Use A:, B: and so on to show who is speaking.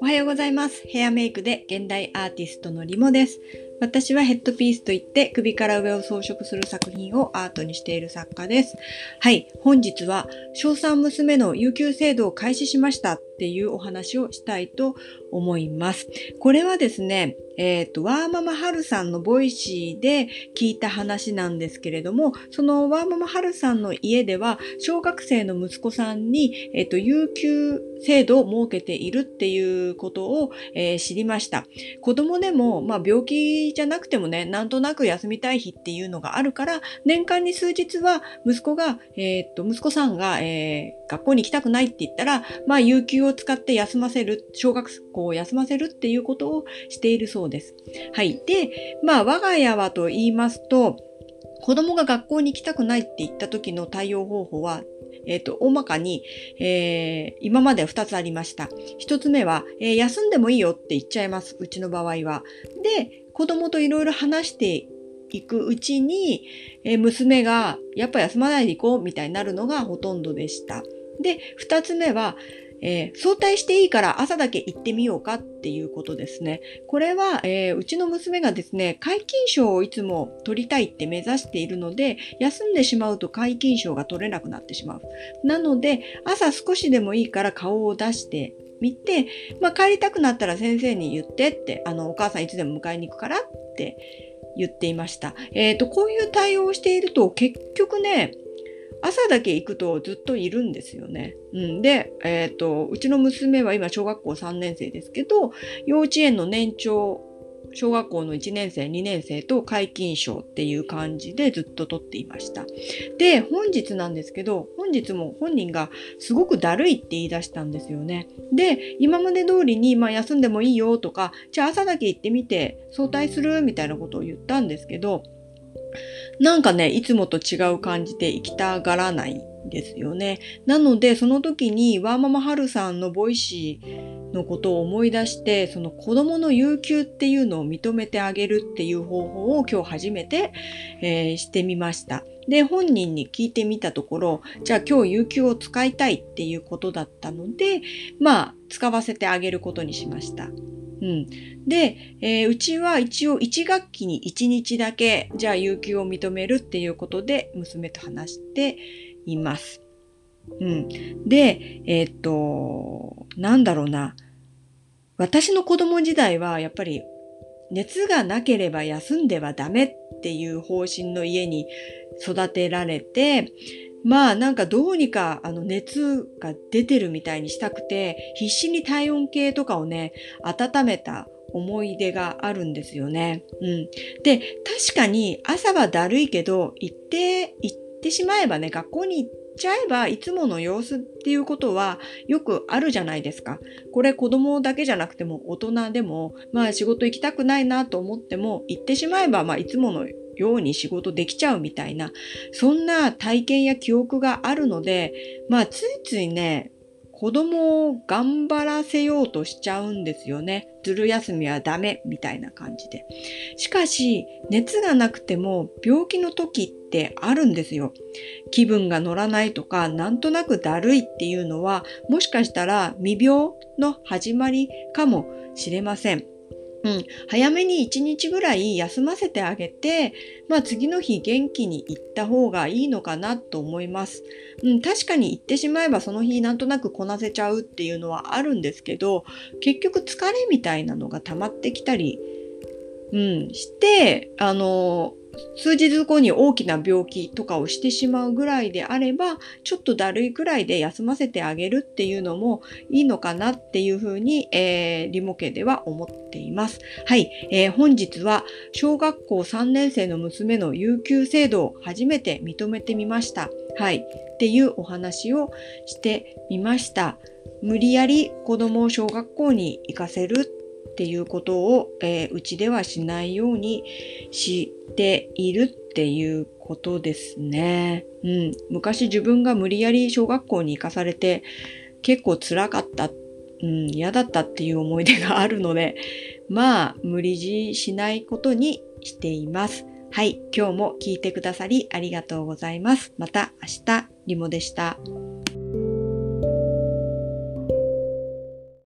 A: おはようございます。ヘアメイクで現代アーティストのリモです。私はヘッドピースといって首から上を装飾する作品をアートにしている作家です。はい、本日は小3娘の有給制度を開始しましたっていうお話をしたいと思います。これはですね、えっ、ー、と、ワーママハルさんの Voicy で聞いた話なんですけれども、そのワーママハルさんの家では、小学生の息子さんに、えっ、ー、と、有給制度を設けているっていうことを、えー、知りました。子供でも、まあ、病気じゃなくてもね、なんとなく休みたい日っていうのがあるから、年間に数日は息子が、えっと、息子さんが、え学校に行きたくないって言ったら、まあ、有給を使って休ませる、小学校を休ませるっていうことをしているそうです。はい。で、まあ、我が家はと言いますと、子供が学校に行きたくないって言った時の対応方法は、えっ、ー、と、大まかに、えー、今までは2つありました。1つ目は、えー、休んでもいいよって言っちゃいます。うちの場合は。で、子供といろいろ話していくうちに、え娘がやっぱ休まないで行こうみたいになるのがほとんどでした。で、2つ目は、えー、早退していいから朝だけ行ってみようかっていうことですね。これは、えー、うちの娘がですね、皆勤賞をいつも取りたいって目指しているので、休んでしまうと皆勤賞が取れなくなってしまう。なので、朝少しでもいいから顔を出してみて、まあ、帰りたくなったら先生に言ってって、あの、お母さんいつでも迎えに行くからって言っていました。えっ、ー、と、こういう対応をしていると結局ね、朝だけ行くとずっといるんですよね。うん、で、えっ、ー、と、うちの娘は今小学校3年生ですけど、幼稚園の年長、小学校の1年生、2年生と皆勤賞っていう感じでずっと取っていました。で、本日なんですけど、本日も本人がすごくだるいって言い出したんですよね。で、今まで通りに、まあ休んでもいいよとか、じゃあ朝だけ行ってみて早退するみたいなことを言ったんですけど、なんかね、いつもと違う感じで行きたがらないですよね。なので、その時にワーママハルさんの Voicy のことを思い出して、その子供の有給っていうのを認めてあげるっていう方法を今日初めて、えー、してみました。で、本人に聞いてみたところ、じゃあ今日有給を使いたいっていうことだったので、まあ、使わせてあげることにしました。うん。で、えー、うちは一応1学期に1日だけ、じゃあ有給を認めるっていうことで娘と話しています。うん。で、えー、っと、なんだろうな。私の子供時代はやっぱり熱がなければ休んではダメっていう方針の家に育てられて、まあなんかどうにかあの熱が出てるみたいにしたくて必死に体温計とかをね温めた思い出があるんですよね。うん。で、確かに朝はだるいけど行って、ってしまえばね学校に行っちゃえばいつもの様子っていうことはよくあるじゃないですか。これ子供だけじゃなくても大人でもまあ仕事行きたくないなと思っても行ってしまえばまあいつものように仕事できちゃうみたいな、そんな体験や記憶があるので、まあついついね、子供を頑張らせようとしちゃうんですよね。ずる休みはダメみたいな感じで。しかし、熱がなくても病気の時ってあるんですよ。気分が乗らないとか、なんとなくだるいっていうのは、もしかしたら未病の始まりかもしれません。うん、早めに1日ぐらい休ませてあげて、まあ次の日元気に行った方がいいのかなと思います。うん、確かに行ってしまえばその日なんとなくこなせちゃうっていうのはあるんですけど、結局疲れみたいなのが溜まってきたり、うん、して、あの、数日後に大きな病気とかをしてしまうぐらいであれば、ちょっとだるいくらいで休ませてあげるっていうのもいいのかなっていうふうに、えー、リモ家では思っています。はい、えー、本日は小学校3年生の娘の有給制度を初めて認めてみました。はい、っていうお話をしてみました。無理やり子供を小学校に行かせるっていうことを、えー、うちではしないようにしているっていうことですね。うん。昔自分が無理やり小学校に行かされて結構辛かった、うん、嫌だったっていう思い出があるので、まあ無理強いしないことにしています。はい、今日も聞いてくださりありがとうございます。また明日、リモでした。